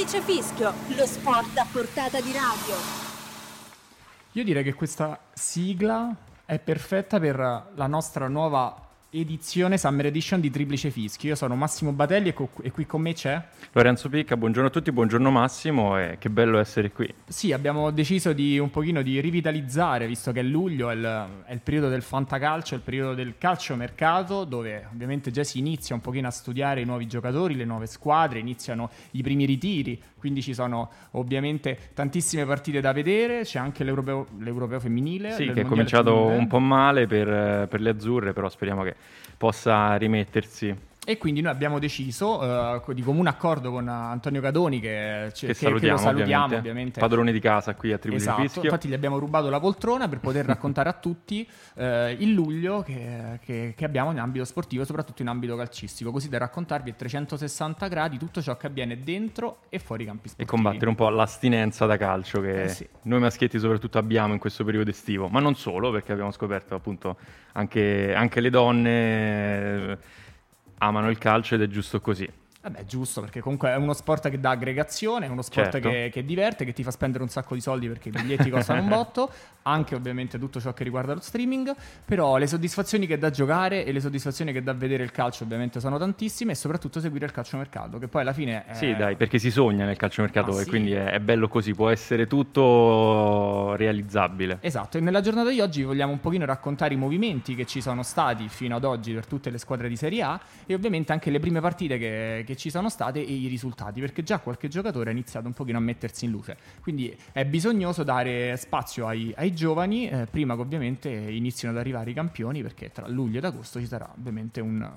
Triplice Fischio, lo sport a portata di radio. Io direi che questa sigla è perfetta per la nostra nuova edizione Summer Edition di Triplice Fischi. Io sono Massimo Batelli e, co- e, qui con me c'è Lorenzo Picca. Buongiorno a tutti, buongiorno Massimo e che bello essere qui. Sì, abbiamo deciso di un pochino di rivitalizzare, visto che è luglio, è il, è il periodo del fantacalcio, è il periodo del calciomercato, dove ovviamente già si inizia un pochino a studiare i nuovi giocatori, le nuove squadre, iniziano i primi ritiri, quindi ci sono ovviamente tantissime partite da vedere, c'è anche l'europeo, l'europeo femminile. Sì, che è cominciato femminile. un po' male per, per le azzurre, però speriamo che possa rimettersi. E quindi noi abbiamo deciso, uh, di comune accordo con Antonio Cadoni, che, che, che salutiamo, che salutiamo ovviamente. ovviamente. padrone di casa qui a Tribune esatto, Fischio. Infatti gli abbiamo rubato la poltrona per poter raccontare a tutti uh, il luglio che, abbiamo in ambito sportivo, soprattutto in ambito calcistico, così da raccontarvi a 360 gradi tutto ciò che avviene dentro e fuori campi sportivi. E combattere un po' l'astinenza da calcio che eh sì. noi maschietti soprattutto abbiamo in questo periodo estivo, ma non solo, perché abbiamo scoperto appunto anche, anche le donne amano il calcio ed è giusto così. Vabbè, giusto, perché comunque è uno sport che dà aggregazione, è uno sport certo. che, che, diverte, che ti fa spendere un sacco di soldi perché i biglietti costano un botto, anche ovviamente tutto ciò che riguarda lo streaming, però le soddisfazioni che dà giocare e le soddisfazioni che dà vedere il calcio ovviamente sono tantissime e soprattutto seguire il calciomercato, che poi alla fine... È... Sì, dai, perché si sogna nel calciomercato ah, e sì. quindi è, è, bello così, può essere tutto realizzabile. Esatto, e nella giornata di oggi vogliamo un pochino raccontare i movimenti che ci sono stati fino ad oggi per tutte le squadre di Serie A e ovviamente anche le prime partite che che ci sono state e i risultati, perché già qualche giocatore ha iniziato un pochino a mettersi in luce. Quindi è bisognoso dare spazio ai, ai giovani, eh, prima che ovviamente inizino ad arrivare i campioni, perché tra luglio ed agosto ci sarà ovviamente un,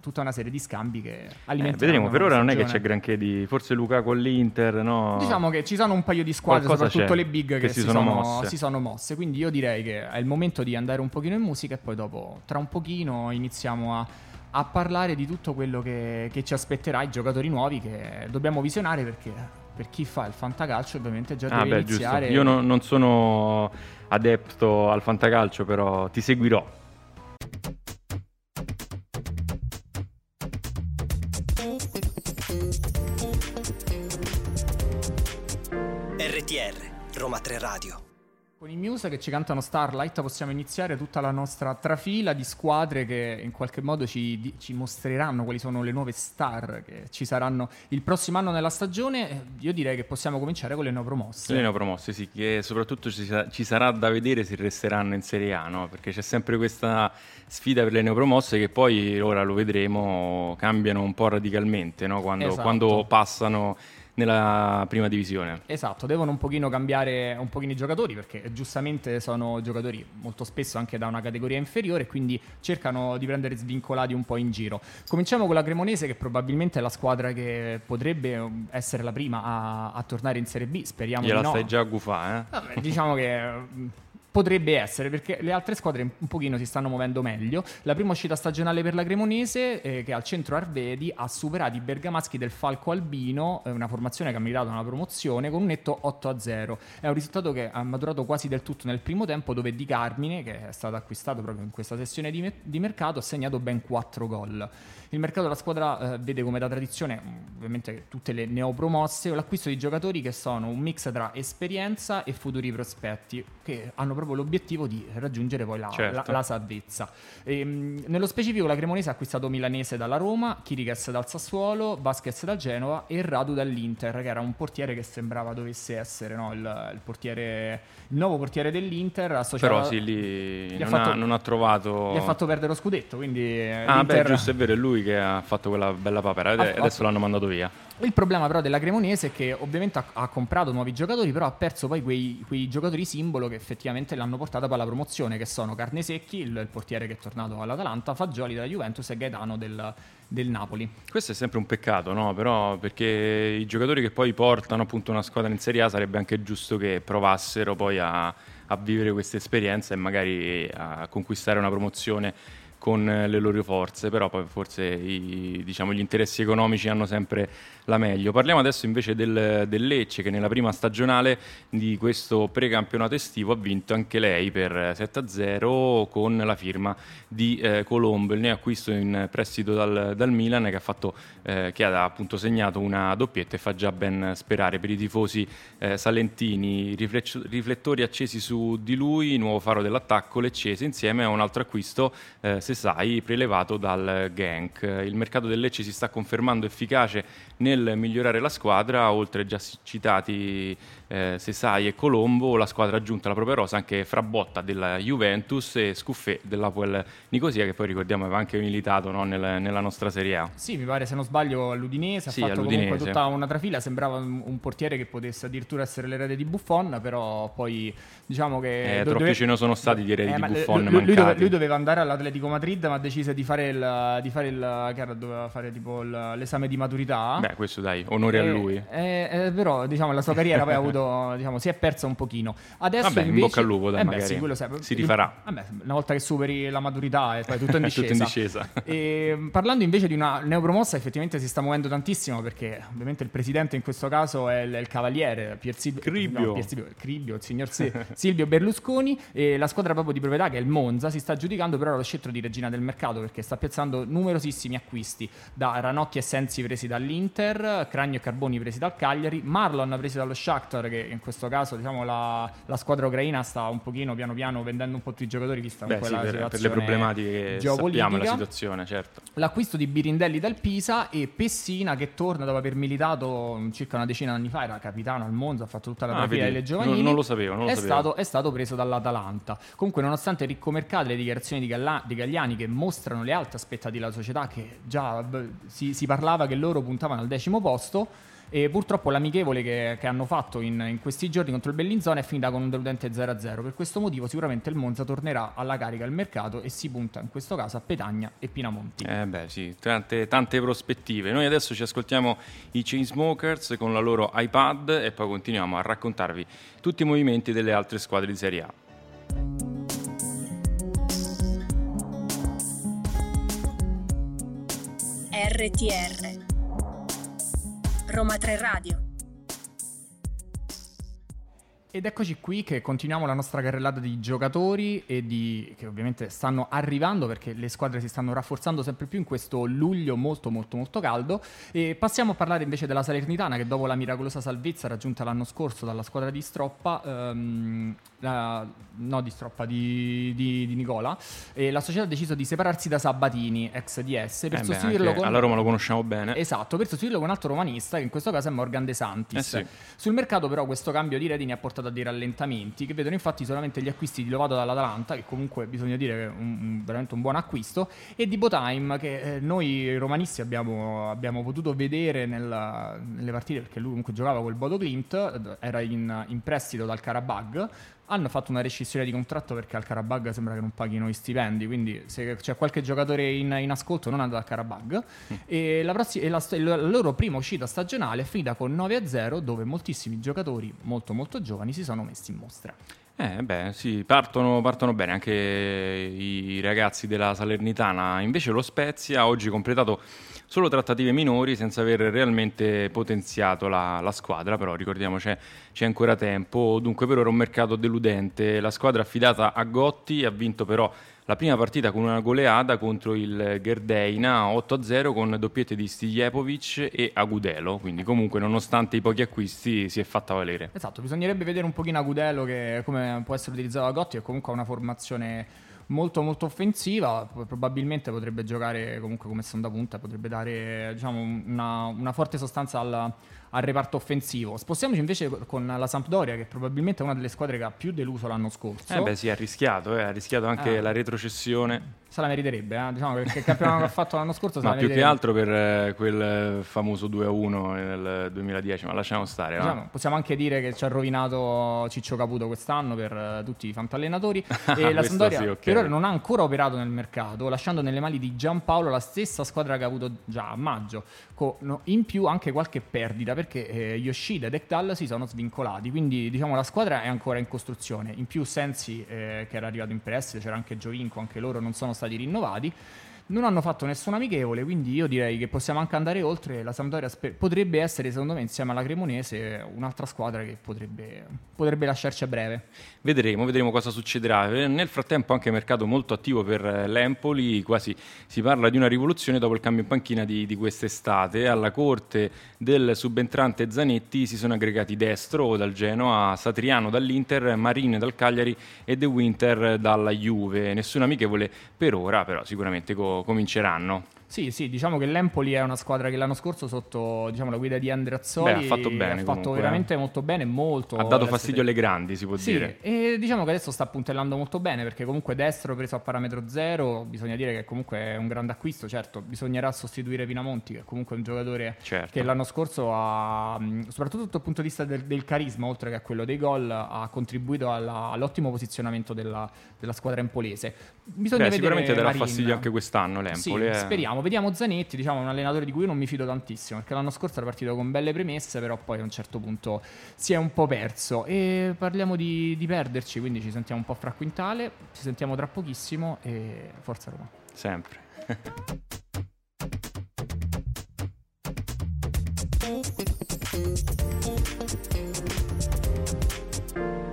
tutta una serie di scambi che alimenteranno. Eh, vedremo, per ora non è che c'è granché di. Forse Luca con l'Inter, no? Diciamo che ci sono un paio di squadre, Qualcosa soprattutto le big, che, che si, sono, mosse. si, sono, mosse. Quindi io direi che è il momento di andare un pochino in musica e poi dopo, tra un pochino, iniziamo a a parlare di tutto quello che, che, ci aspetterà, i giocatori nuovi che dobbiamo visionare perché per chi fa il fantacalcio ovviamente già ah, deve beh, iniziare. Giusto. Io no, non sono adepto al fantacalcio, però ti seguirò. RTR Roma 3 Radio con i Muse che ci cantano Starlight possiamo iniziare tutta la nostra trafila di squadre che in qualche modo ci, ci, mostreranno quali sono le nuove star che ci saranno il prossimo anno nella stagione. Io direi che possiamo cominciare con le neopromosse. Le neopromosse, sì, che soprattutto ci, ci, sarà da vedere se resteranno in Serie A, no? perché c'è sempre questa sfida per le neopromosse che poi, ora lo vedremo, cambiano un po' radicalmente no? quando, esatto. quando passano nella prima divisione. Esatto, devono un pochino cambiare un pochino i giocatori perché giustamente sono giocatori molto spesso anche da una categoria inferiore quindi cercano di prendere svincolati un po' in giro. Cominciamo con la Cremonese che probabilmente è la squadra che potrebbe essere la prima a, a tornare in Serie B, speriamo Gliela di no. stai già a gufà, eh? Vabbè, diciamo che Potrebbe essere perché le altre squadre un pochino si stanno muovendo meglio. La prima uscita stagionale per la Cremonese, eh, che al centro Arvedi ha superato i bergamaschi del Falco Albino, eh, una formazione che ha meritato una promozione con un netto 8 a 0. È un risultato che ha maturato quasi del tutto nel primo tempo, dove Di Carmine, che è stato acquistato proprio in questa sessione di, me- di mercato, ha segnato ben 4 gol. Il mercato della squadra eh, vede come da tradizione, ovviamente tutte le neopromosse, l'acquisto di giocatori che sono un mix tra esperienza e futuri prospetti, che hanno proprio l'obiettivo di raggiungere poi la, certo. la, la salvezza. E, ehm, nello specifico la Cremonese ha acquistato Milanese dalla Roma, Chiriches dal Sassuolo, Vasquez dal Genova e Radu dall'Inter, che era un portiere che sembrava dovesse essere no, il, il, portiere, il, nuovo portiere dell'Inter. Associato, Però sì, lì non, fatto, ha, non, ha, trovato... Gli ha fatto perdere lo scudetto, quindi... Ah beh, giusto, è vero, è lui che ha fatto quella bella papera e adesso l'hanno mandato via. Il problema però della Cremonese è che ovviamente ha, ha comprato nuovi giocatori, però ha perso poi quei, quei, giocatori simbolo che effettivamente l'hanno portata poi alla promozione, che sono Carnesecchi, il, il portiere che è tornato all'Atalanta, Fagioli della Juventus e Gaetano del, del Napoli. Questo è sempre un peccato, no? Però perché i giocatori che poi portano appunto una squadra in Serie A sarebbe anche giusto che provassero poi a, a vivere questa esperienza e magari a conquistare una promozione con le loro forze, però poi forse i, diciamo, gli interessi economici hanno sempre la meglio. Parliamo adesso invece del, del Lecce che nella prima stagionale di questo precampionato estivo ha vinto anche lei per 7-0 con la firma di eh, Colombo, il neoacquisto in prestito dal, dal Milan che ha, fatto, eh, che ha appunto segnato una doppietta e fa già ben sperare per i tifosi eh, salentini, riflettori accesi su di lui, nuovo faro dell'attacco leccese insieme a un altro acquisto eh, Sesai prelevato dal Genk. Il mercato del Lecce si sta confermando efficace nel migliorare la squadra, oltre già citati eh, Sesai e Colombo, la squadra ha aggiunto la propria rosa anche Frabotta della Juventus e Scuffè dell'Apoel Nicosia, che poi ricordiamo aveva anche militato no, nel, nella nostra Serie A. Sì, mi pare se non sbaglio all'Udinese, sì, ha fatto all'Udinese. comunque tutta una trafila, sembrava un, un, portiere che potesse addirittura essere l'erede di Buffon, però poi diciamo che... Eh, troppi dove... ce ne sono stati di eredi eh, di Buffon lui, lui, dove, lui, doveva andare all'Atletico Madrid, ma decise di fare il... Di fare il che era, doveva fare tipo il, l'esame di maturità. Beh, questo dai, onore e, a lui. Eh, eh, però diciamo la sua carriera poi ha avuto, diciamo, si è persa un pochino. Adesso Vabbè, invece, in bocca al lupo, dai, eh magari. Beh, sì, si rifarà. Vabbè, una volta che superi la maturità e poi tutto in discesa. tutto in discesa. e, parlando invece di una neopromossa, effettivamente si sta muovendo tantissimo perché ovviamente il presidente in questo caso è il, il cavaliere Pier Silvio, Cribbio. No, Pier Silvio, Cribbio, il signor Silvio Berlusconi e la squadra proprio di proprietà che è il Monza si sta giudicando però lo scettro di regina del mercato perché sta piazzando numerosissimi acquisti da Ranocchi e Sensi presi dall'Inter, Cragno e Carboni presi dal Cagliari, Marlon presi dallo Shakhtar che in questo caso diciamo la, la squadra ucraina sta un pochino piano piano vendendo un po' tutti i giocatori vista Beh, sì, per, per le problematiche che sappiamo la situazione, certo. L'acquisto di Birindelli dal Pisa e Pessina che torna dopo aver militato circa una decina di anni fa, era capitano al Monza, ha fatto tutta la Ah, vedi, delle giovanili. non- non lo sapevo, non lo è, sapevo. Stato, è stato preso dall'Atalanta. Comunque, nonostante il ricco mercato e le dichiarazioni di, Galla- di Gagliani che mostrano le alte aspettative della società, che già si, si parlava che loro puntavano al decimo posto. E purtroppo l'amichevole che, che hanno fatto in, in questi giorni contro il Bellinzona è finita con un deludente 0-0. Per questo motivo, sicuramente il Monza tornerà alla carica al mercato e si punta in questo caso a Petagna e Pinamonti. Eh beh, sì, tante, tante prospettive. Noi adesso ci ascoltiamo i Chainsmokers con la loro iPad e poi continuiamo a raccontarvi tutti i movimenti delle altre squadre di Serie A. RTR Roma 3 Radio Ed eccoci qui che continuiamo la nostra carrellata di giocatori e di, che ovviamente stanno arrivando perché le squadre si stanno rafforzando sempre più in questo luglio molto molto molto caldo e passiamo a parlare invece della Salernitana che dopo la miracolosa salvezza raggiunta l'anno scorso dalla squadra di Stroppa ehm, la- no di Stroppa di, di- di Nicola e la società ha deciso di separarsi da Sabatini ex DS per Eh sostituirlo con alla Roma lo conosciamo bene. Esatto, per sostituirlo con un altro romanista che in questo caso è Morgan De Santis. Eh sì. Sul mercato però questo cambio di redini ha portato a dei rallentamenti che vedono infatti solamente gli acquisti di Lovato dall'Atalanta, che comunque bisogna dire è un- veramente un buon acquisto, e di Botime che eh, noi romanisti abbiamo, abbiamo potuto vedere nella- nelle partite perché lui comunque giocava col Bodo Clint, eh, era in, in prestito dal Karabag. Hanno fatto una rescissione di contratto perché al Karabag sembra che non paghino i stipendi, quindi se c'è qualche giocatore in, in ascolto non andate al Karabag. E, la, prossi- e la, st- la loro prima uscita stagionale è finita con 9-0 dove moltissimi giocatori molto molto giovani si sono messi in mostra. Eh beh, sì, partono, partono bene anche i ragazzi della Salernitana. Invece lo Spezia ha oggi completato solo trattative minori senza aver realmente potenziato la, la squadra, però ricordiamo c'è, c'è ancora tempo. Dunque per ora un mercato deludente. La squadra affidata a Gotti ha vinto però la prima partita con una goleada contro il Gerdeina 8-0 con doppiette di Stijepovic e Agudelo, quindi comunque nonostante i pochi acquisti si è fatta valere. Esatto, bisognerebbe vedere un pochino Agudelo che come può essere utilizzato da Gotti, che comunque una formazione molto molto offensiva, probabilmente potrebbe giocare comunque come seconda punta, potrebbe dare diciamo, una, una forte sostanza al, al reparto offensivo. Spostiamoci invece con la Sampdoria, che probabilmente è una delle squadre che ha più deluso l'anno scorso. Eh beh sì, ha rischiato, eh, ha rischiato anche Ah. la retrocessione. Se la meriterebbe, eh? diciamo perché il campionato che ha fatto l'anno scorso la più che altro per eh, quel eh, famoso 2-1 nel 2010, ma lasciamo stare. Diciamo, possiamo anche dire che ci ha rovinato Ciccio Caputo quest'anno per eh, tutti i fantallenatori e la Questo Sampdoria sì, ok. per ora non ha ancora operato nel mercato lasciando nelle mani di Giampaolo la stessa squadra che ha avuto già a maggio con no, in più anche qualche perdita perché eh, Yoshida ed Ekdal si sono svincolati quindi diciamo la squadra è ancora in costruzione. In più Sensi eh, che era arrivato in prestito c'era anche Giovinco anche loro non sono stati rinnovati non hanno fatto nessun amichevole, quindi io direi che possiamo anche andare oltre. La Sampdoria sper- potrebbe essere, secondo me, insieme alla Cremonese, un'altra squadra che potrebbe, potrebbe lasciarci a breve. Vedremo, vedremo cosa succederà. Nel frattempo anche mercato molto attivo per l'Empoli, quasi si parla di una rivoluzione dopo il cambio in panchina di, di quest'estate. Alla corte del subentrante Zanetti si sono aggregati Destro dal Genoa, Satriano dall'Inter, Marine dal Cagliari e De Winter dalla Juve. Nessun amichevole per ora, però sicuramente co- cominceranno. Sì, sì, diciamo che l'Empoli è una squadra che l'anno scorso sotto diciamo, la guida di Andreazzoli Beh, ha fatto bene. Ha fatto comunque. veramente molto bene, molto. Ha dato fastidio alle grandi, si può sì, dire. E diciamo che adesso sta puntellando molto bene perché comunque destro preso a parametro zero, bisogna dire che comunque è un grande acquisto, certo, bisognerà sostituire Pinamonti che è comunque un giocatore certo. che l'anno scorso ha, soprattutto dal punto di vista del, del, carisma, oltre che a quello dei gol, ha contribuito alla, all'ottimo posizionamento della, della squadra empolese. Bisogna Beh, sicuramente darà fastidio anche quest'anno l'Empoli. Sì, eh. speriamo, vediamo Zanetti diciamo, un allenatore di cui io non mi fido tantissimo, perché l'anno scorso era partito con belle premesse, però poi a un certo punto si è un po' perso. E parliamo di, di perderci, quindi ci sentiamo un po' fra quintale, ci sentiamo tra pochissimo e forza Roma. Sempre.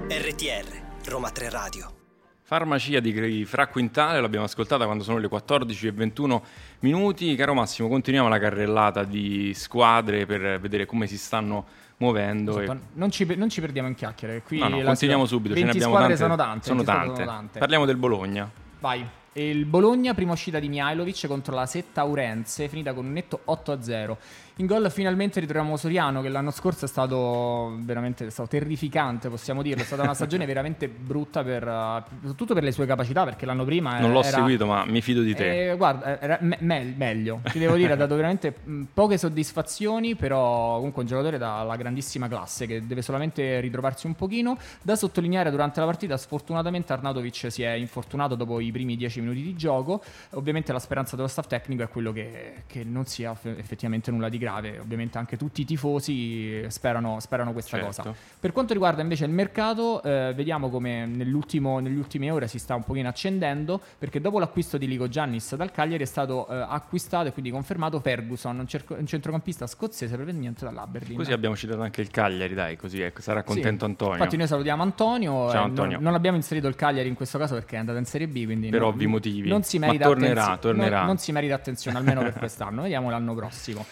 RTR, Roma 3 Radio. Farmacia di Fra Quintale, l'abbiamo ascoltata quando sono le 14 e 21 minuti. Caro Massimo, continuiamo la carrellata di squadre per vedere come si stanno muovendo. Esatto. E... Non, ci, non, ci, perdiamo in chiacchiere. Qui no, no, continuiamo subito. 20 Ce ne abbiamo squadre tante, sono tante. Sono tante. sono tante. Parliamo del Bologna. Vai. Il Bologna, prima uscita di Mihailovic contro la Setta Urense, finita con un netto 8-0. In gol finalmente ritroviamo Soriano che l'anno scorso è stato veramente è stato terrificante, possiamo dirlo, è stata una stagione veramente brutta per, soprattutto per le sue capacità perché l'anno prima Non l'ho era, seguito ma mi fido di te. Eh, guarda, era me- me- meglio, ti devo dire, ha dato veramente mh, poche soddisfazioni, però comunque un giocatore dalla grandissima classe che deve solamente ritrovarsi un pochino. Da sottolineare durante la partita, sfortunatamente Arnautovic si è infortunato dopo i primi 10 minuti di gioco, ovviamente la speranza dello staff tecnico è quello che, che non sia effettivamente nulla di grave. Ovviamente anche tutti i tifosi sperano, sperano questa Certo. cosa. Per quanto riguarda invece il mercato, eh, vediamo come nell'ultimo, negli ultime ore si sta un pochino accendendo, perché dopo l'acquisto di Ligo Giannis dal Cagliari è stato eh, acquistato e quindi confermato Ferguson, un, cerco- un centrocampista scozzese proveniente dall'Aberdeen. Così abbiamo citato anche il Cagliari, dai, così ecco, sarà Sì. contento Antonio. Infatti noi salutiamo Antonio, Ciao, eh, Antonio. Non, non abbiamo inserito il Cagliari in questo caso perché è andato in Serie B, quindi Per non- ovvi motivi. Non si merita tornerà, attenzio- tornerà. non- non si merita attenzione almeno per quest'anno, vediamo l'anno prossimo.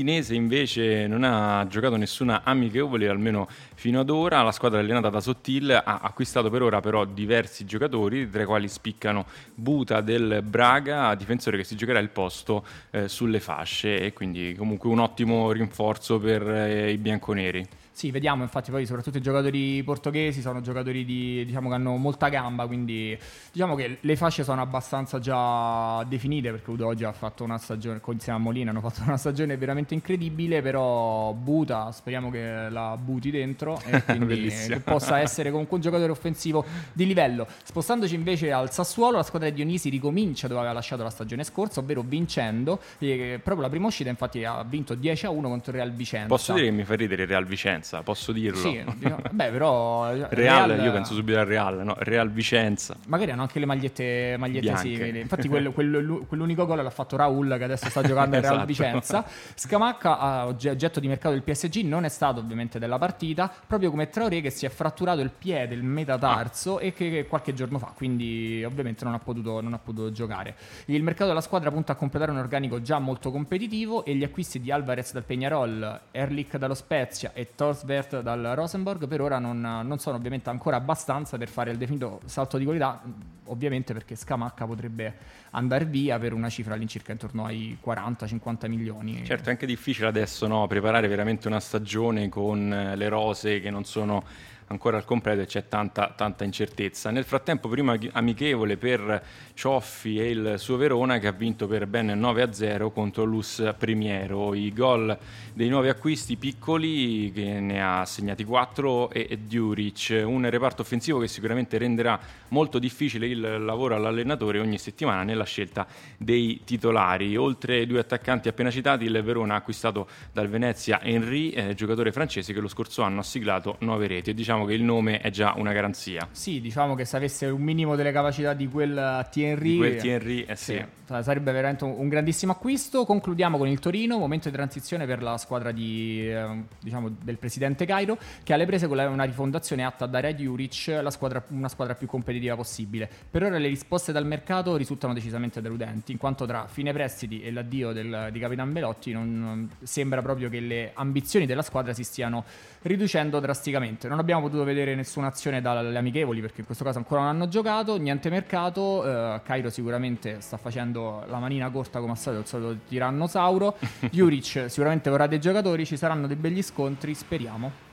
L'Udinese invece non ha giocato nessuna amichevole, almeno fino ad ora. La squadra allenata da Sottil ha acquistato per ora però diversi giocatori, tra i quali spiccano Buta del Braga, difensore che si giocherà il posto eh, sulle fasce e quindi comunque un ottimo rinforzo per eh, i bianconeri. Sì, vediamo, infatti poi soprattutto i giocatori portoghesi sono giocatori di, diciamo, che hanno molta gamba, quindi diciamo che le fasce sono abbastanza già definite perché Udo oggi ha fatto una stagione, con- insieme a Molina hanno fatto una stagione veramente incredibile, però Buta speriamo che la buti dentro e quindi che possa essere comunque un giocatore offensivo di livello. Spostandoci invece al Sassuolo, la squadra di Dionisi ricomincia dove aveva lasciato la stagione scorsa, ovvero vincendo, e proprio la prima uscita infatti ha vinto 10 a 1 contro il Real Vicenza. Posso dire che mi fa ridere il Real Vicenza, posso dirlo? Sì, beh, però Real, io penso subito al Real, no? Real Vicenza. Magari hanno anche le magliette, magliette simili. Infatti, quello- quello- quell'unico gol l'ha fatto Raul, che adesso sta giocando al Real Esatto. Vicenza. Scamacca, oggetto di mercato del PSG, non è stato ovviamente della partita, proprio come Traoré che si è fratturato il piede, il metatarso, e che, che qualche giorno fa, quindi ovviamente non ha, potuto, non ha potuto giocare. Il mercato della squadra punta a completare un organico già molto competitivo e gli acquisti di Alvarez dal Peñarol, Erlich dallo Spezia e Torsvert dal Rosenborg per ora non, non sono ovviamente ancora abbastanza per fare il definito salto di qualità, ovviamente perché Scamacca potrebbe andare via per una cifra all'incirca intorno ai 40-50 milioni. Certo, è anche difficile adesso no, preparare veramente una stagione con eh, le rose che non sono ancora al completo e c'è tanta, tanta incertezza. Nel frattempo, prima amichevole per Cioffi e il suo Verona che ha vinto per ben 9-0 contro l'Us Primiero. I gol dei nuovi acquisti piccoli che ne ha segnati 4 e, e un reparto offensivo che sicuramente renderà molto difficile il lavoro all'allenatore ogni settimana nella scelta dei titolari. Oltre ai due attaccanti appena citati, il Verona ha acquistato dal Venezia Henry, eh, giocatore francese che lo scorso anno ha siglato 9 reti e diciamo diciamo che il nome è già una garanzia. Sì, diciamo che se avesse un minimo delle capacità di quel Thierry, Di quel Thierry, eh sì. sa- sarebbe veramente un, un grandissimo acquisto. Concludiamo con il Torino, momento di transizione per la squadra di, eh, diciamo, del presidente Cairo, che ha alle prese con la- una rifondazione atta a dare a Juric la squadra- una squadra più competitiva possibile. Per ora le risposte dal mercato risultano decisamente deludenti, in quanto tra fine prestiti e l'addio del- di Capitan Belotti non, non- sembra proprio che le ambizioni della squadra si stiano riducendo drasticamente. Non abbiamo potuto vedere nessuna azione dalle amichevoli perché in questo caso ancora non hanno giocato, niente mercato. eh, Cairo sicuramente sta facendo la manina corta come al solito, il solito tirannosauro. Juric sicuramente vorrà dei giocatori, ci saranno dei begli scontri, speriamo.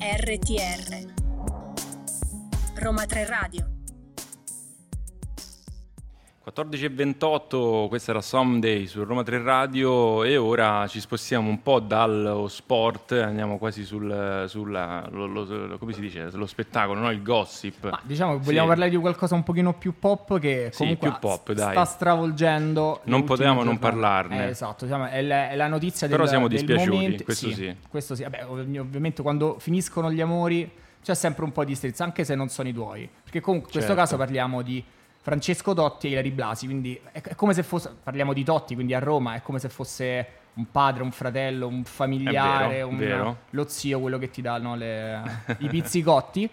RTR Roma 3 Radio 14 e 28, questa era Someday su Roma 3 Radio e ora ci spostiamo un po' dallo sport, andiamo quasi sul, sulla, lo, lo- come si dice, lo spettacolo, no? il gossip. Ma diciamo che vogliamo Sì. parlare di qualcosa un pochino più pop che Sì, comunque più pop, s- dai. sta stravolgendo. Non potevamo non parlarne. Eh, esatto, diciamo, è, la, è la notizia Però del, siamo del dispiaciuti, momento. questo sì. Questo sì, vabbè, ov- ovviamente quando finiscono gli amori c'è sempre un po' di strizza, anche se non sono i tuoi. Perché comunque in questo Certo. caso parliamo di Francesco Totti e Ilari Blasi, quindi è, è come se fosse, parliamo di Totti, quindi a Roma è come se fosse un padre, un fratello, un familiare, vero, un- vero. lo zio, quello che ti dà no, le- i pizzicotti.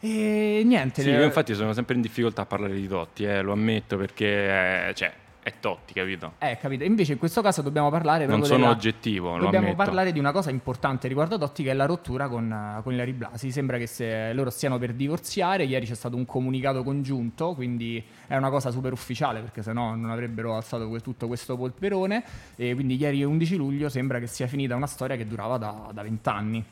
E niente, Sì, le- io infatti sono sempre in difficoltà a parlare di Totti, eh, lo ammetto perché eh, cioè, è Totti, capito? Eh, capito. Invece in questo caso dobbiamo parlare Non sono della- oggettivo, Dobbiamo ammetto. parlare di una cosa importante riguardo a Totti che è la rottura con, eh, con Ilari Blasi. Sembra che se loro stiano per divorziare. Ieri c'è stato un comunicato congiunto, quindi è una cosa super ufficiale perché sennò non avrebbero alzato tutto questo polverone. E quindi ieri 11 luglio sembra che sia finita una storia che durava da da vent'anni.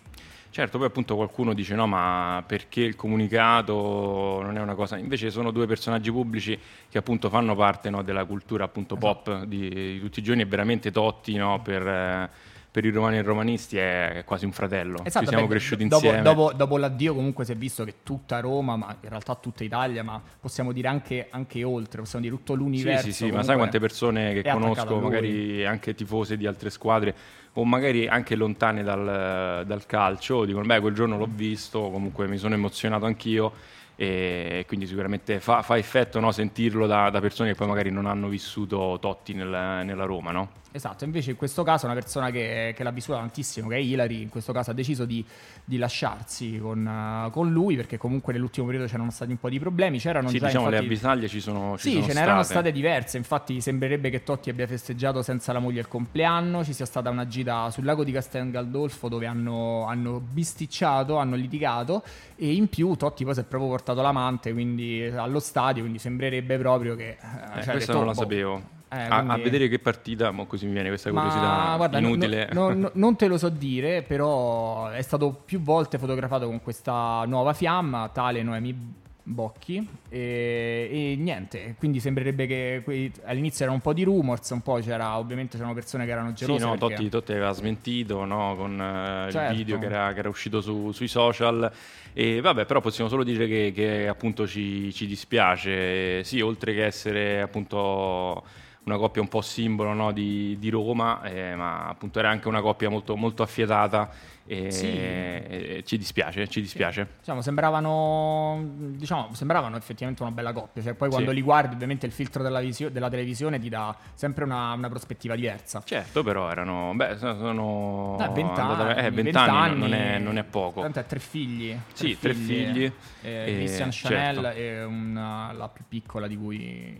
Certo, poi appunto qualcuno dice no, ma perché il comunicato non è una cosa... Invece sono due personaggi pubblici che appunto fanno parte no, della cultura appunto Esatto. pop di, di tutti i giorni e veramente Totti no, per, eh, per i romani e i romanisti è quasi un fratello. Ci siamo Esatto, beh, cresciuti dopo, insieme. Dopo, dopo l'addio comunque si è visto che tutta Roma, ma in realtà tutta Italia, ma possiamo dire anche, anche oltre, possiamo dire tutto Sì, l'universo. sì, sì, ma comunque sai quante persone che conosco, magari anche tifose di altre squadre, o magari anche lontane dal, dal calcio, dicono, beh, quel giorno l'ho visto, comunque mi sono emozionato anch'io, e quindi sicuramente fa, fa effetto no, sentirlo da, da persone che poi magari non hanno vissuto Totti nel- nella Roma, no? Esatto, invece in questo caso una persona che, che l'ha vissuta tantissimo, che è Hilary, in questo caso ha deciso di, di lasciarsi con, con lui perché comunque nell'ultimo periodo c'erano stati un po' di problemi, c'erano Sì, già diciamo le infatti- avvisaglie ci sono, ci Sì, sono ce n'erano state. state diverse, infatti sembrerebbe che Totti abbia festeggiato senza la moglie il compleanno, ci sia stata una gita sul lago di Castel Gandolfo dove hanno, hanno bisticciato, hanno litigato e in più Totti poi si è proprio portato l'amante quindi, allo stadio, quindi sembrerebbe proprio che... eh, Eh, cioè, questa che non la boh, sapevo. eh, a, a quindi- vedere che partita, mo così mi viene questa curiosità ma guarda, no- inutile. no- no- non te lo so dire, però è stato più volte fotografato con questa nuova fiamma, tale Noemi Bocchi, e, e niente, quindi sembrerebbe che quei- all'inizio era un po' di rumors, un po' c'era, ovviamente c'erano persone che erano Sì, gelose. no, perché- Totti, Totti aveva smentito no, con eh, Certo. il video che era, che era uscito su- sui social. E vabbè, però possiamo solo dire che, che, appunto ci, ci dispiace. Sì, oltre che essere appunto una coppia un po' simbolo no, di, di Roma, eh, ma appunto era anche una coppia molto, molto affiatata. E, Sì. e ci dispiace, ci dispiace. Diciamo, sembravano, diciamo, sembravano effettivamente una bella coppia. Cioè, poi quando Sì. li guardi, ovviamente il filtro della, visio- della televisione ti dà sempre una, una prospettiva diversa. Certo, però erano, beh, so- sono Eh, 20 andata- anni, eh, 20 20 anni non è, non è poco. Tanto è tre figli. Sì, tre figli. eh, E- Christian Chanel certo. e una- la più piccola di cui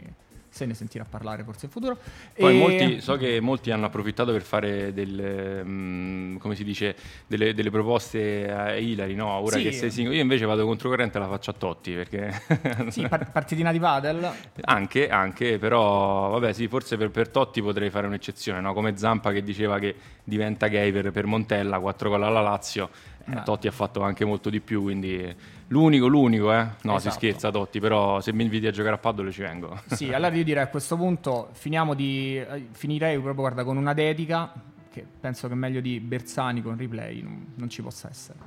se ne sentirà parlare forse in futuro. Poi E- molti, so che molti hanno approfittato per fare del, mm, come si dice, delle, delle proposte a Hilary, no? Ora Sì. che sei singolo. Io invece vado controcorrente e la faccio a Totti, perché... Sì, par- partitina di padel. anche, anche, però, vabbè, sì, forse per, per Totti potrei fare un'eccezione, no? Come Zampa che diceva che diventa gay per, per Montella, 4 gol alla Lazio. Eh. Totti ha fatto anche molto di più, quindi l'unico, l'unico, eh? No, si Esatto. scherza Totti, però se mi inviti a giocare a paddle ci vengo. Sì, allora io direi a questo punto finiamo di, eh, finirei proprio guarda, con una dedica che penso che meglio di Bersani con replay non, non ci possa essere.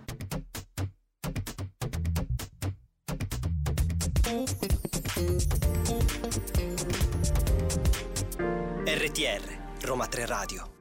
RTR Roma 3 Radio.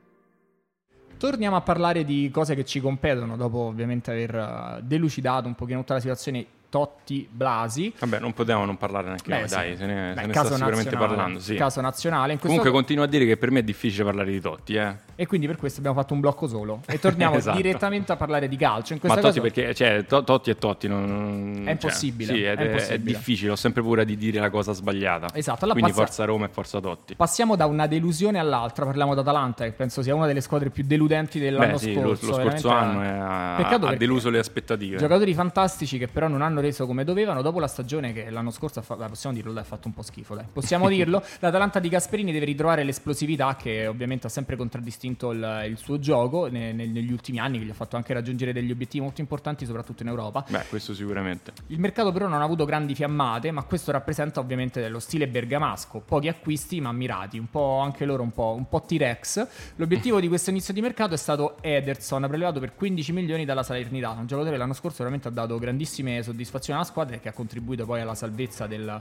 Torniamo a parlare di cose che ci competono dopo ovviamente aver eh, delucidato un pochino tutta la situazione Totti Blasi. Vabbè, non potevamo non parlare neanche Beh, noi, sì. dai, se ne, Beh, se ne sta sicuramente parlando. Sì. Caso nazionale. Comunque continuo a dire che per me è difficile parlare di Totti, eh. E quindi per questo abbiamo fatto un blocco solo. E torniamo Esatto. direttamente a parlare di calcio. In Ma Totti caso perché, cioè, To- Totti è Totti, non... È cioè, impossibile, sì, ed è impossibile. è difficile, ho sempre paura di dire la cosa sbagliata. Esatto, allora Quindi passa- forza Roma e forza Totti. passiamo da una delusione all'altra. Parliamo d'Atalanta, che penso sia una delle squadre più deludenti dell'anno Beh, sì, lo, scorso. lo scorso veramente- anno ha, perché deluso le aspettative. Giocatori fantastici che però non hanno reso come dovevano dopo la stagione che l'anno scorso ha fatto, dai, possiamo dirlo, ha fatto un po' schifo, dai. Possiamo dirlo. L'Atalanta di Gasperini deve ritrovare l'esplosività che ovviamente ha sempre contraddistinto il, il suo gioco ne- ne- negli ultimi anni, che gli ha fatto anche raggiungere degli obiettivi molto importanti, soprattutto in Europa. Beh, questo sicuramente. Il mercato però non ha avuto grandi fiammate, ma questo rappresenta ovviamente lo stile bergamasco, pochi acquisti ma mirati, un po' anche loro un po', un po' T-Rex. L'obiettivo di questo inizio di mercato è stato Ederson, prelevato per 15 milioni dalla Salernitana, un giocatore l'anno scorso veramente ha dato grandissime soddisfazioni alla squadra e che ha contribuito poi alla salvezza del-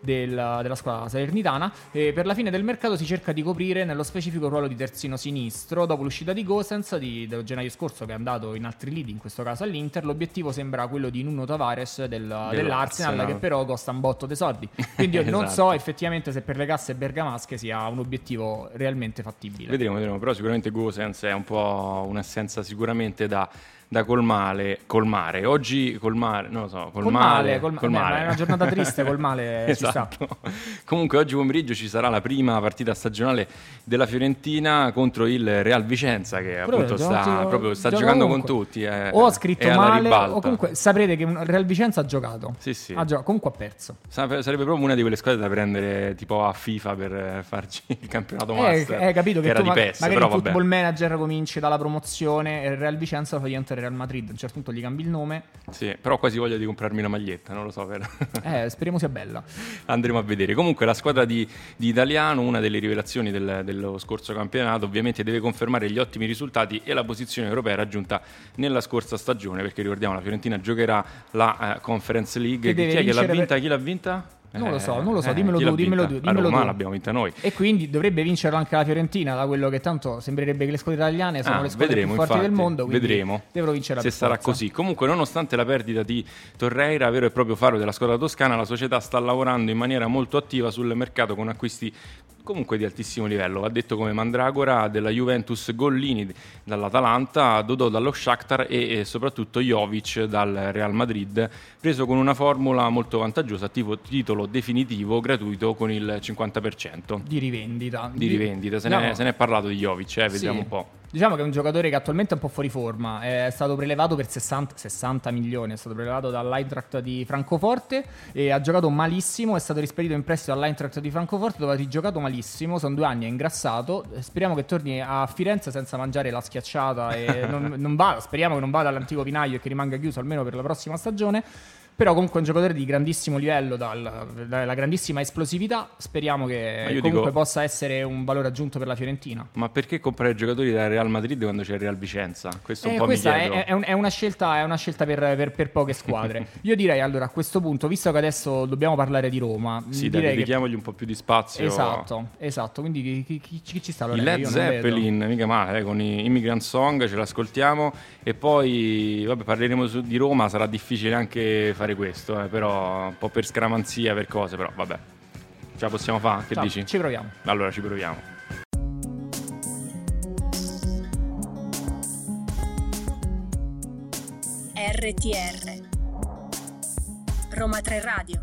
del- della squadra salernitana. E per la fine del mercato si cerca di coprire nello specifico ruolo di terzino sinistro. Dopo l'uscita di Gosens di, del gennaio scorso, che è andato in altri lead, in questo caso all'Inter, l'obiettivo sembra quello di Nuno Tavares del- dell'Arsenal, che però costa un botto dei soldi. Quindi io non so Esatto. effettivamente se per le casse bergamasche sia un obiettivo realmente fattibile. Vedremo, vedremo. Però sicuramente Gosens è un po' un'assenza sicuramente da, da colmare, colmare. Oggi colmare, non lo so, Col colmare. male, col- col beh, è una giornata triste, col male ci sta. esatto. Comunque oggi pomeriggio ci sarà la prima partita stagionale della Fiorentina contro il Real Vicenza che Però appunto sta, gioca- proprio, sta gioca giocando ovunque. con tutti. È, o ha scritto male, o comunque saprete che un Real Vicenza ha giocato. Sì, sì. Ha giocato, comunque ha perso. Sarebbe proprio una di quelle squadre da prendere tipo a FIFA per eh, farci il campionato Eh, master. hai capito che, era tu di ma- PES, magari però il football manager cominci dalla promozione e il Real Vicenza fa diventare Real Madrid. A un certo punto gli cambi il nome. Sì, però ho quasi voglia di comprarmi una maglietta, non lo so. Per... Eh, speriamo sia bella. Andremo a vedere. Comunque la squadra di, di Italiano, una delle rivelazioni del- dello scorso campionato, ovviamente deve confermare gli ottimi risultati e la posizione europea raggiunta nella scorsa stagione, perché ricordiamo la Fiorentina giocherà la eh, Conference League. Che Chi è che l'ha vinta? per- Chi l'ha vinta? Non lo so, Eh, non lo so, eh, dimmelo tu, dimmelo tu, La dimmelo Roma tu. l'abbiamo vinta noi. E quindi dovrebbe vincerlo anche la Fiorentina, da quello che tanto sembrerebbe che le squadre italiane sono Ah, le squadre vedremo, più forti infatti, del mondo. Vedremo devono vincere se sarà forza. così. Comunque, nonostante la perdita di Torreira, vero e proprio faro della squadra toscana, la società sta lavorando in maniera molto attiva sul mercato con acquisti comunque di altissimo livello. Va detto come Mandragora della Juventus, Gollini dall'Atalanta, Dodò dallo Shakhtar e, e soprattutto Jovic dal Real Madrid, preso con una formula molto vantaggiosa, tipo titolo definitivo gratuito con il 50% Di rivendita. di rivendita. Se, No, ne, se ne è parlato di Jovic, eh, vediamo Sì. un po'. Diciamo che è un giocatore che attualmente è un po' fuori forma. È stato prelevato per 60, 60 milioni. È stato prelevato dall'Eintracht di Francoforte e ha giocato malissimo. È stato rispedito in prestito all'Eintracht di Francoforte dove ha rigiocato malissimo. Sono due anni, è ingrassato. Speriamo che torni a Firenze senza mangiare la schiacciata e non, non vada. Speriamo che non vada all'antico vinaio e che rimanga chiuso almeno per la prossima stagione. Però comunque è un giocatore di grandissimo livello, dal- dalla grandissima esplosività. Speriamo che comunque dico- possa essere un valore aggiunto per la Fiorentina. Ma perché comprare giocatori da Real Madrid quando c'è il Real Vicenza? Questo un Eh, po' mi è, è un- è una scelta, è una scelta per, per- per poche squadre. Io direi allora a questo punto, visto che adesso dobbiamo parlare di Roma, Sì, dai, direi che dedichiamogli un po' più di spazio. Esatto, esatto. Quindi chi, chi- chi- ci sta? I Lorena? Led. Zeppelin, mica male, eh, con i Immigrant Song, ce l'ascoltiamo e poi vabbè, parleremo su- di Roma, sarà difficile anche fare questo, eh, però un po' per scramanzia, per cose, però vabbè. Ce la possiamo fare? Che Ciao, dici? Ci proviamo. Allora ci proviamo. RTR Roma 3 Radio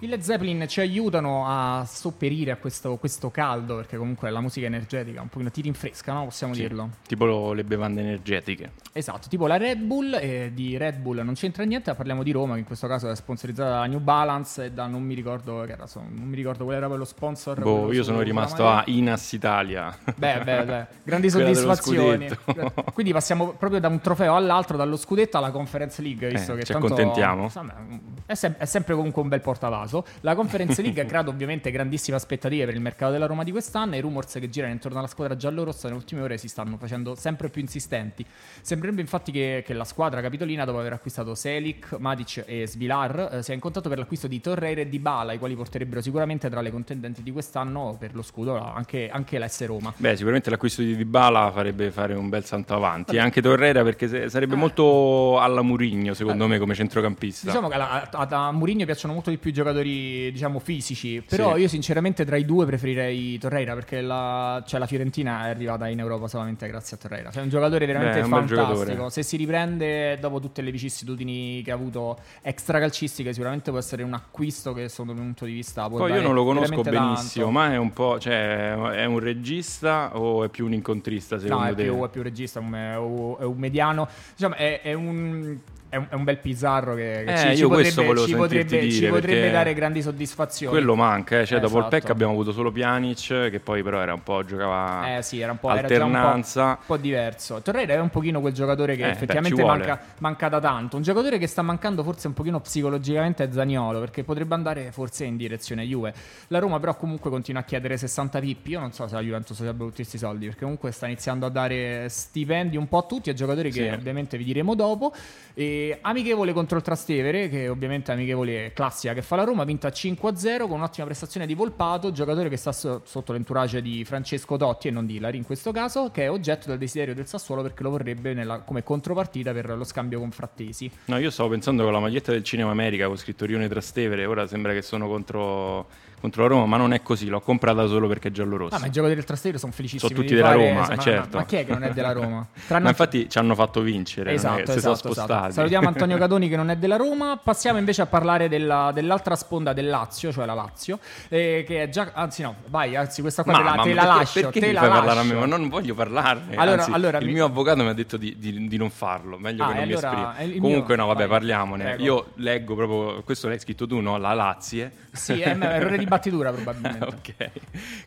I Led Zeppelin ci aiutano a sopperire a questo, questo caldo, perché comunque la musica energetica un pochino ti rinfresca, no? Possiamo Sì, dirlo. Tipo le bevande energetiche. Esatto, tipo la Red Bull, e di Red Bull non c'entra niente, parliamo di Roma, che in questo caso è sponsorizzata da New Balance e da non mi ricordo che era, so- non mi ricordo qual era quello sponsor. Boh, quello io sono rimasto a Inas Italia. Beh, beh, beh, grandi soddisfazioni. Quindi passiamo proprio da un trofeo all'altro, dallo scudetto alla Conference League, visto Eh, che ci tanto- accontentiamo. insomma, è, sem- è sempre comunque un bel portavasos. caso. La Conference League ha creato ovviamente grandissime aspettative per il mercato della Roma di quest'anno e i rumors che girano intorno alla squadra giallorossa nelle ultime ore si stanno facendo sempre più insistenti. Sembrerebbe infatti che, che la squadra capitolina, dopo aver acquistato Selic, Matic e Svilar, eh, sia in contatto per l'acquisto di Torreira e di Bala, i quali porterebbero sicuramente tra le contendenti di quest'anno per lo scudo anche, anche l'S Roma. Beh, sicuramente l'acquisto di Dybala farebbe fare un bel salto avanti, e anche Torreira perché se- sarebbe molto alla Murigno, secondo me, come centrocampista. Diciamo che a, a, a Mourinho piacciono molto di più i giocatori, diciamo, fisici. Però Sì. io, sinceramente, tra i due preferirei Torreira perché la, cioè, la Fiorentina è arrivata in Europa solamente grazie a Torreira. Cioè, è un giocatore veramente Beh, bel fantastico. Se si riprende dopo tutte le vicissitudini che ha avuto extracalcistiche, sicuramente può essere un acquisto che, sotto il punto di vista, può Poi io non lo conosco benissimo, tanto. ma è un po', cioè, è un regista o è più un incontrista secondo No, è te? più, è più regista, è un, è un mediano. Diciamo, è, è un. È un, è un bel Pizzarro che, che Eh, ci, ci potrebbe, ci potrebbe- ci potrebbe dare grandi soddisfazioni. Quello manca, eh, cioè dopo il Esatto. PEC abbiamo avuto solo Pjanic che poi però era un po' giocava Eh sì, era un po', era già un po', alternanza. un po' diverso. Torreira è un pochino quel giocatore che Eh, beh, effettivamente vuole. manca, manca da tanto. Un giocatore che sta mancando forse un pochino psicologicamente è Zaniolo, perché potrebbe andare forse in direzione Juve. La Roma però comunque continua a chiedere 60 pippi. Io non so se la Juventus abbia tutti questi soldi, perché comunque sta iniziando a dare stipendi un po' a tutti, a giocatori che Sì. ovviamente vi diremo dopo. E amichevole contro il Trastevere, che ovviamente è amichevole classica che fa la Roma, vinta 5-0 con un'ottima prestazione di Volpato, giocatore che sta so- sotto l'entourage di Francesco Totti e non di Ilari in questo caso, che è oggetto del desiderio del Sassuolo perché lo vorrebbe nella- come contropartita per lo scambio con Frattesi. No, io stavo pensando con la maglietta del Cinema America con scritto Rione Trastevere, ora sembra che sono contro, contro la Roma, ma non è così, l'ho comprata solo perché è giallo-rosso. Ah, ma i giocatori del Trastevere sono felicissimi Sono tutti di della fare- Roma, ma- eh, certo. Ma chi è che non è della Roma? Tranne- Ma infatti ci hanno fatto vincere, Esatto, si esatto, sono esatto. Salutiamo Antonio Cadoni che non è della Roma. Passiamo invece a parlare della- dell'altra sponda del Lazio, cioè la Lazio, eh, che è già... Anzi no, vai, anzi questa qua Ma, te la, ma te la perché, lascio. perché te la fai parlare a lascio. me? Ma non voglio parlarne. Allora- anzi, allora il mi- mio avvocato mi ha detto di, di- di non farlo, meglio Ah, che non e mi allora, esprimo. Comunque mio- no, vabbè, vai, parliamone. prego. Io leggo proprio, questo l'hai scritto tu, no? La Lazie. Sì, è errore di battitura probabilmente. ok.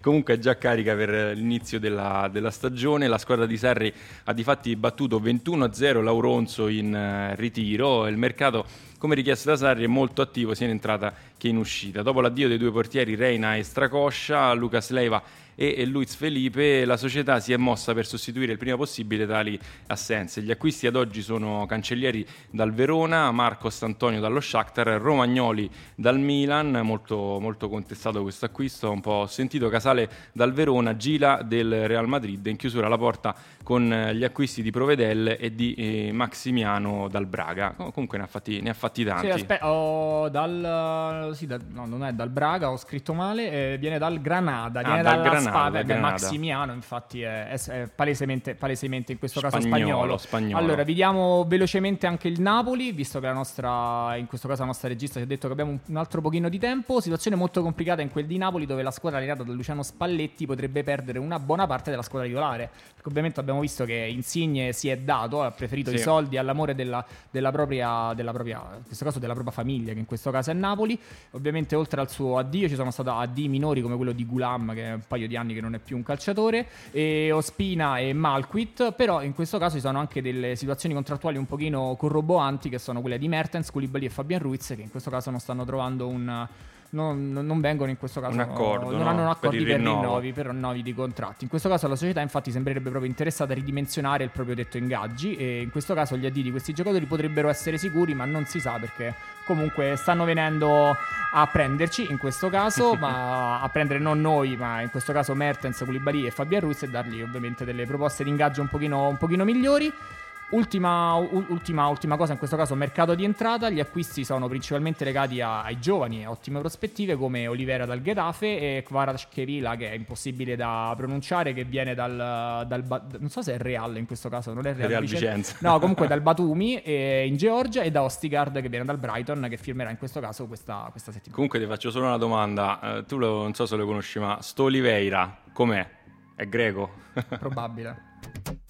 Comunque è già carica per l'inizio della, della stagione. La squadra di Sarri ha di fatti battuto 21-0 Lauronzo in eh, ritiro. Il mercato, come richiesto da Sarri, è molto attivo sia in entrata che in uscita. Dopo l'addio dei due portieri Reina e Stracoscia, Lucas Leiva e e Luiz Felipe, la società si è mossa per sostituire il prima possibile tali assenze. Gli acquisti ad oggi sono Cancellieri dal Verona, Marcos Antonio dallo Shakhtar, Romagnoli dal Milan, molto, molto contestato questo acquisto, un po' ho sentito Casale dal Verona, Gila del Real Madrid, in chiusura la porta con eh, gli acquisti di Provedel e di eh, Maximiano dal Braga. Com- Comunque ne ha fatti, ne ha fatti tanti. Sì, aspetta, ho dal, sì, dal- no, non è dal Braga, ho scritto male, eh, viene dal Granada, Ah, viene dal dalla Granada, Spa- dal beh, Granada. Maximiano, infatti è, è- è palesemente, palesemente in questo caso Spagnolo, spagnolo. spagnolo. Allora, vediamo velocemente anche il Napoli, visto che la nostra, in questo caso la nostra regista ci ha detto che abbiamo un, un altro pochino di tempo, situazione molto complicata in quel di Napoli dove la squadra allenata da Luciano Spalletti potrebbe perdere una buona parte della squadra titolare, perché ovviamente abbiamo visto che Insigne si è dato, ha preferito Sì. i soldi all'amore della, della propria, della propria, in questo caso della propria famiglia, che in questo caso è Napoli. Ovviamente oltre al suo addio ci sono stati addii minori come quello di Gulam, che è un paio di anni che non è più un calciatore, e Ospina e Malquit, però in questo caso ci sono anche delle situazioni contrattuali un pochino corroboanti, che sono quelle di Mertens, Koulibaly e Fabian Ruiz, che in questo caso non stanno trovando un... Non, non vengono in questo caso Un accordo, non no? hanno Per accordi il per, rinnovo. rinnovi per rinnovi di contratti. In questo caso la società infatti sembrerebbe proprio interessata a ridimensionare il proprio detto ingaggi e in questo caso gli addii di questi giocatori potrebbero essere sicuri, ma non si sa perché comunque stanno venendo a prenderci in questo caso, ma a prendere non noi, ma in questo caso Mertens, Koulibaly e Fabian Ruiz e dargli ovviamente delle proposte di ingaggio un pochino, un pochino migliori. Ultima, ultima, ultima cosa, in questo caso mercato di entrata, gli acquisti sono principalmente legati a- ai giovani e ottime prospettive come Olivera dal Getafe e Kvaratskhelia che è impossibile da pronunciare, che viene dal, dal non so se è Real in questo caso, non è Real, Real Vicenza. Vicenza. No, comunque dal Batumi eh, in Georgia e da Ostigard che viene dal Brighton che firmerà in questo caso questa, questa settimana. Comunque ti faccio solo una domanda, eh, tu lo- non so se lo conosci, ma sto Oliveira com'è? È greco? Probabile.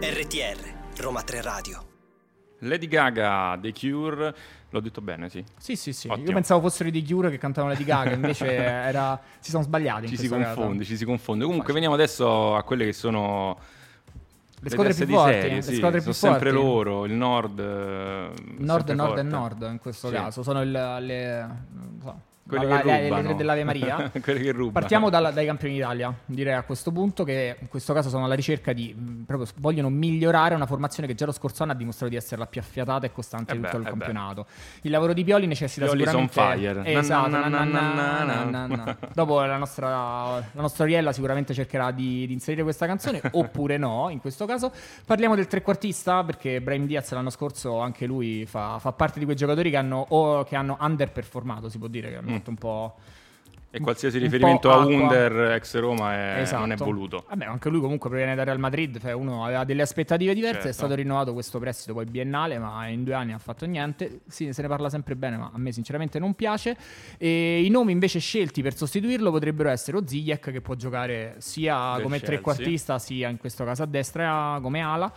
RTR, Roma 3 Radio. Lady Gaga, The Cure, l'ho detto bene, sì. Sì, sì, sì. Ottimo. Io pensavo fossero i di Cure che cantavano Lady Gaga, invece era... si sono sbagliati. in Ci si confonde, ci si confonde. Comunque Facile. veniamo adesso a quelle che sono Le squadre più forti, serie, le sì, squadre sono più sempre forti. loro, il nord. eh, Nord, nord forte. e nord in questo Sì. caso. Sono il- le, non so, Quelli la- che le- le rubano. tre dell'Ave Maria. Quelli che rubano. Partiamo dalla- dai campioni d'Italia, direi a questo punto, che in questo caso sono alla ricerca di mh, proprio vogliono migliorare una formazione che già lo scorso anno ha dimostrato di essere la più affiatata e costante Eh di tutto beh, il eh beh. campionato. Il lavoro di Pioli necessita Pioli sicuramente fire. Esatto. Dopo la nostra, la nostra Oriella sicuramente cercherà di, di inserire questa canzone, oppure no, in questo caso. Parliamo del trequartista, perché Brahim Diaz l'anno scorso anche lui fa, fa parte di quei giocatori che hanno, o che hanno underperformato, si può dire, che hanno Mm. Fatto un po'... E qualsiasi riferimento a acqua. Under ex Roma è- Esatto. non è voluto. Vabbè, anche lui comunque proviene dal Real Madrid, cioè uno aveva delle aspettative diverse, Certo. è stato rinnovato questo prestito poi biennale, ma in due anni ha fatto niente. Sì, se ne parla sempre bene, ma a me sinceramente non piace. E i nomi invece scelti per sostituirlo potrebbero essere o Ziyech che può giocare sia Del come Chelsea. trequartista sia in questo caso a destra come ala.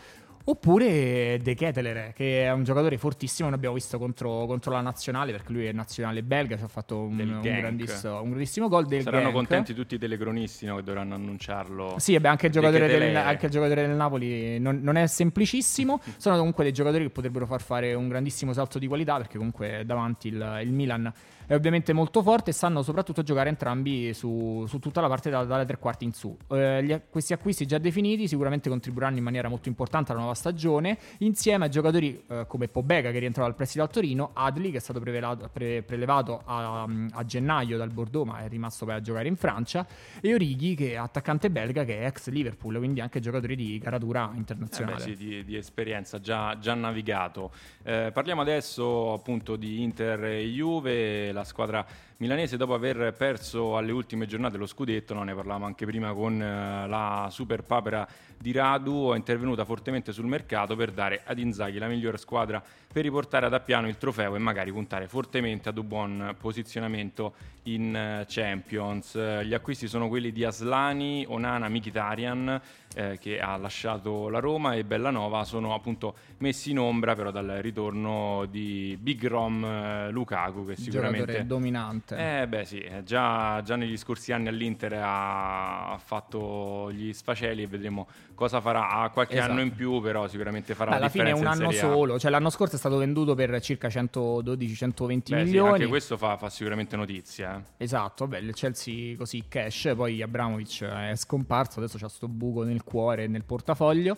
Oppure De Ketelaere, che è un giocatore fortissimo, l'abbiamo visto contro, contro la nazionale, perché lui è nazionale belga, ci ha fatto un, un grandissimo, un grandissimo gol del Saranno Genk. contenti tutti i telecronisti no, che dovranno annunciarlo. Sì, vabbè, anche il del, anche il giocatore del Napoli non, non è semplicissimo. Sono comunque dei giocatori che potrebbero far fare un grandissimo salto di qualità perché comunque davanti il, il Milan è ovviamente molto forte e sanno soprattutto giocare entrambi su, su tutta la parte da- dalle tre quarti in su. Eh, gli- questi acquisti già definiti sicuramente contribuiranno in maniera molto importante alla nuova stagione insieme a giocatori eh, come Pobega che rientrò dal prestito al Torino, Adli che è stato pre- prelevato a, a gennaio dal Bordeaux ma è rimasto poi a giocare in Francia e Orighi che è attaccante belga che è ex Liverpool quindi anche giocatori di caratura Eh internazionale. beh, sì, di, di esperienza già, già navigato. Eh, parliamo adesso appunto di Inter e Juve, la squadra milanese dopo aver perso alle ultime giornate lo scudetto, no? ne parlavamo anche prima con eh, la super papera di Radu, è intervenuta fortemente sul mercato per dare ad Inzaghi la migliore squadra per riportare ad appiano il trofeo e magari puntare fortemente ad un buon posizionamento in eh, Champions. Gli acquisti sono quelli di Aslani, Onana, Mkhitaryan eh, che ha lasciato la Roma e Bellanova sono appunto messi in ombra però dal ritorno di Big Rom eh, Lukaku che sicuramente dominante. Eh beh sì, eh, già, già negli scorsi anni all'Inter ha, fatto gli sfaceli e vedremo cosa farà. Ha qualche Esatto. anno in più, però sicuramente farà Beh, la alla fine è un anno solo, cioè l'anno scorso è stato venduto per circa 112-120 Beh, sì, milioni. anche questo fa, fa sicuramente notizia. eh. Esatto, vabbè, il Chelsea così cash, poi Abramovic è scomparso, adesso c'ha sto buco nel cuore e nel portafoglio.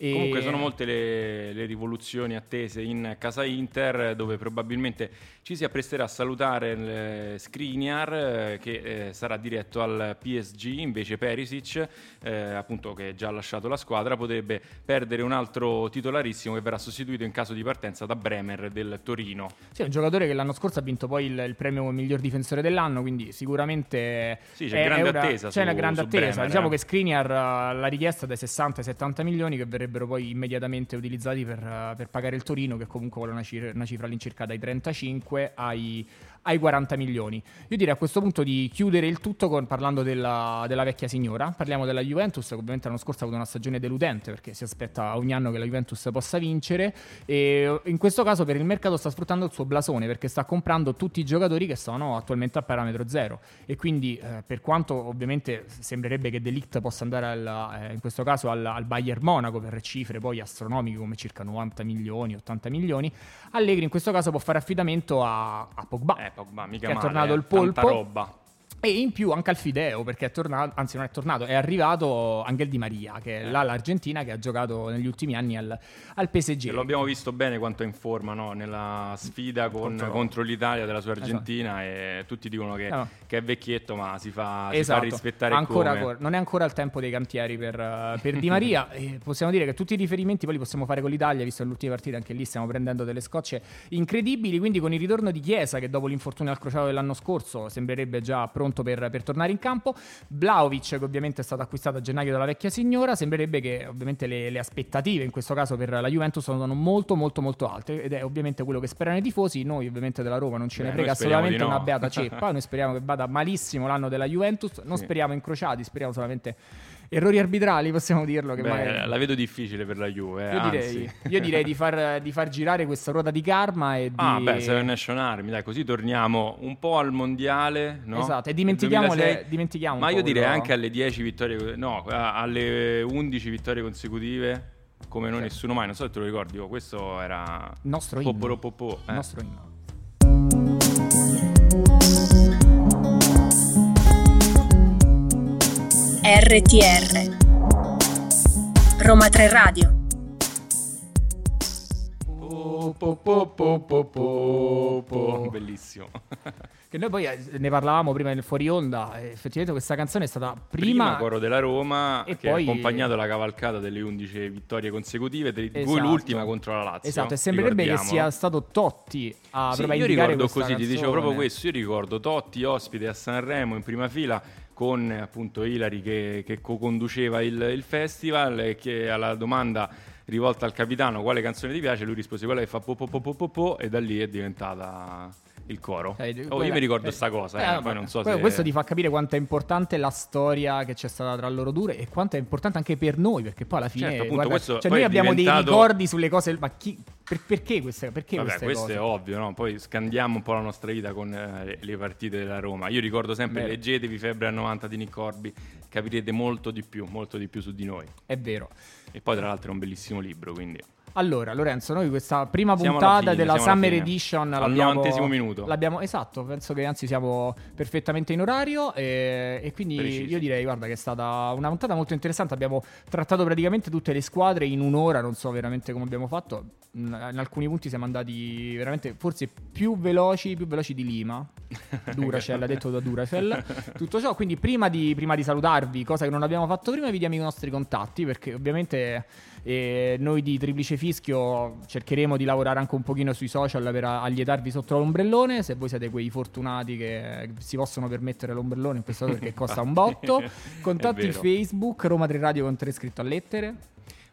E... Comunque sono molte le, le rivoluzioni attese in casa Inter dove probabilmente ci si appresterà a salutare il Skriniar eh, che eh, sarà diretto al PSG invece Perisic eh, appunto che già ha lasciato la squadra potrebbe perdere un altro titolarissimo che verrà sostituito in caso di partenza da Bremer del Torino. Sì, è un giocatore che l'anno scorso ha vinto poi il, il premio miglior difensore dell'anno, quindi sicuramente Sì, c'è è- grande è una- attesa C'è su- una grande attesa. Bremer, diciamo eh. che Skriniar eh, la richiesta dai 60 ai 70 milioni che verrebbero poi immediatamente utilizzati per, eh, per pagare il Torino, che comunque vuole una cifra, una cifra all'incirca dai 35 ai, ai 40 milioni. Io direi a questo punto di chiudere il tutto con- parlando della, della vecchia signora. Parliamo della Juventus, che ovviamente l'anno scorso ha avuto una stagione deludente perché si aspetta ogni anno che la Juventus possa vincere. E in questo caso per il mercato sta sfruttando il suo blasone perché sta comprando tutti i giocatori che sono attualmente a parametro zero. E quindi, eh, per quanto ovviamente sembrerebbe che Delict possa andare al- eh, in questo caso al, al Bayern Monaco per cifre poi astronomiche come circa 90 milioni, 80 milioni, Allegri in questo caso può fare affidamento a, a Pogba. Eh, Pogba, mica Che è male, tornato eh, il polpo. tanta roba. E in più anche al Fideo, perché è tornato, anzi non è tornato, è arrivato Angel Di Maria, che è là l'Argentina che ha giocato negli ultimi anni al, al PSG. E lo abbiamo visto bene quanto è in forma no? nella sfida con- Contro- contro, l'Italia della sua Argentina e tutti dicono che, No. che è vecchietto ma si fa, si fa Esatto, rispettare ancora, ancora- non è ancora il tempo dei cantieri per, eh, per Di Maria. E possiamo dire che tutti i riferimenti poi li possiamo fare con l'Italia, visto che l'ultima partita anche lì stiamo prendendo delle scocce incredibili. Quindi con il ritorno di Chiesa, che dopo l'infortunio al crociato dell'anno scorso sembrerebbe già pronto per, per tornare in campo, Vlaovic, che ovviamente è stato acquistato a gennaio dalla vecchia signora, sembrerebbe che ovviamente le, le aspettative in questo caso per la Juventus sono molto molto molto alte ed è ovviamente quello che sperano i tifosi. Noi ovviamente della Roma non ce ne Beh, frega assolutamente no. una beata ceppa. Noi speriamo che vada malissimo l'anno della Juventus. Non Sì. speriamo incrociati, speriamo solamente errori arbitrali, possiamo dirlo. Che Beh, magari... la vedo difficile per la Juve. eh, io, anzi. direi, io direi di far, di far girare questa ruota di karma e di... Ah, beh, Seven Nation Army, dai, così torniamo un po' al mondiale, no? Esatto, e dimentichiamo, 2006. le, dimentichiamo Ma io direi quello- anche alle 10 vittorie, no, alle 11 vittorie consecutive come non Sì. nessuno mai, non so se te lo ricordi, oh, questo era nostro inno. Poporo-popò, Il eh. nostro inno. RTR Roma 3 Radio Po, po, po, po, po, po, po. Bellissimo. Che noi poi eh, ne parlavamo prima nel fuori onda. e Effettivamente questa canzone è stata Prima, prima. coro della Roma e che poi- ha accompagnato la cavalcata delle 11 vittorie consecutive, cui Esatto. l'ultima contro la Lazio. Esatto, e sembrerebbe che sia stato Totti a Sì, io ricordo così, ti dicevo canzone. proprio questo, io ricordo Totti ospite a Sanremo in prima fila con appunto Ilari che, che co-conduceva il, il festival e che alla domanda rivolta al capitano quale canzone ti piace, lui rispose quella che fa po po po po, po e da lì è diventata il coro. Eh, Oh, quella- io mi ricordo eh, sta cosa, eh, eh, poi non so se... Questo ti fa capire quanto è importante la storia che c'è stata tra loro due e quanto è importante anche per noi, perché poi alla fine Certo, appunto, guarda, questo cioè noi abbiamo dei diventato- ricordi sulle cose, ma chi, per- perché queste, perché Vabbè, queste questo cose? è ovvio, no? Poi scandiamo un po' la nostra vita con eh, le partite della Roma. Io ricordo sempre, Vero. leggetevi Febbre al 90 di Nick Corby, capirete molto di più, molto di più su di noi. È vero. E poi tra l'altro è un bellissimo libro, quindi... Allora, Lorenzo, noi questa prima Siamo puntata fine, della Summer. Edition Al novantesimo minuto. L'abbiamo, esatto, penso che anzi siamo perfettamente in orario e, e quindi Precisi. io direi, guarda, che è stata una puntata molto interessante. Abbiamo trattato praticamente tutte le squadre in un'ora, non so veramente come abbiamo fatto. In alcuni punti siamo andati veramente, forse più veloci, più veloci di Lima. Duracell, ha detto da Duracell. Tutto ciò, quindi prima di, prima di salutarvi, cosa che non abbiamo fatto prima, vi diamo i nostri contatti perché ovviamente eh, noi di Triplice Fischio cercheremo di lavorare anche un pochino sui social per allietarvi sotto l'ombrellone. Se voi siete quei fortunati che si possono permettere l'ombrellone in questo caso perché costa un botto, contatti. Facebook Roma 3 Radio con 3 scritto a lettere.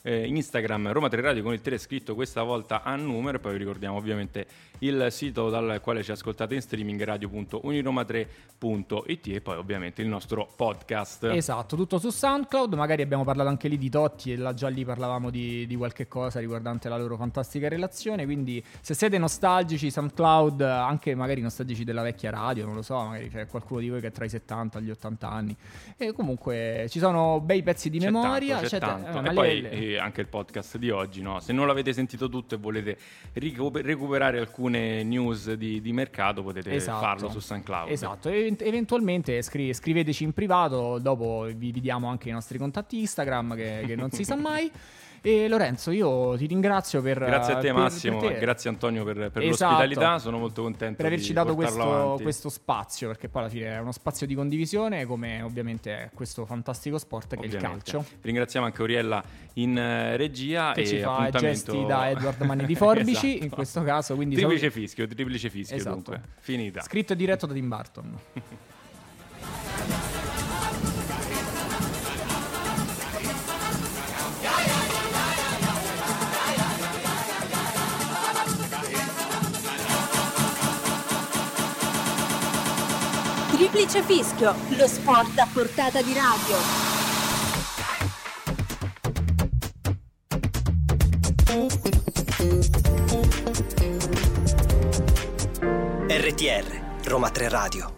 Eh, Instagram Roma 3 Radio con il 3 scritto questa volta a numero e poi vi ricordiamo ovviamente il sito dal quale ci ascoltate in streaming radio.uniroma3.it e poi ovviamente il nostro podcast. Esatto, tutto su SoundCloud. Magari abbiamo parlato anche lì di Totti e là già lì parlavamo di, di qualche cosa riguardante la loro fantastica relazione. Quindi, se siete nostalgici, SoundCloud, anche magari nostalgici della vecchia radio, non lo so, magari c'è qualcuno di voi che è tra i 70 e gli 80 anni. E comunque ci sono bei pezzi di C'è memoria. tanto, c'è c'è- tanto. eh, ma E poi le- anche il podcast di oggi, no? se non l'avete sentito tutto e volete recuperare alcune news di, di mercato potete Esatto. farlo su SoundCloud. Esatto, e- eventualmente scri- scriveteci in privato, dopo vi, vi diamo anche i nostri contatti Instagram che, che non si sa mai. E Lorenzo, io ti ringrazio per... Grazie a te per- Massimo, per te. grazie Antonio per, per Esatto. l'ospitalità, sono molto contento per averci dato questo, questo spazio, perché poi alla fine è uno spazio di condivisione, come ovviamente è questo fantastico sport che è il Ovviamente. calcio. Ringraziamo anche Oriella in eh, regia Che e ci fa appuntamento... gesti da Edward Manni di Forbici, Esatto. in questo caso. Quindi Triplice fischio, triplice fischio Esatto. dunque. Finita. Scritto e diretto da Tim Burton. Triplice Fischio, lo sport a portata di radio. RTR, Roma 3 Radio.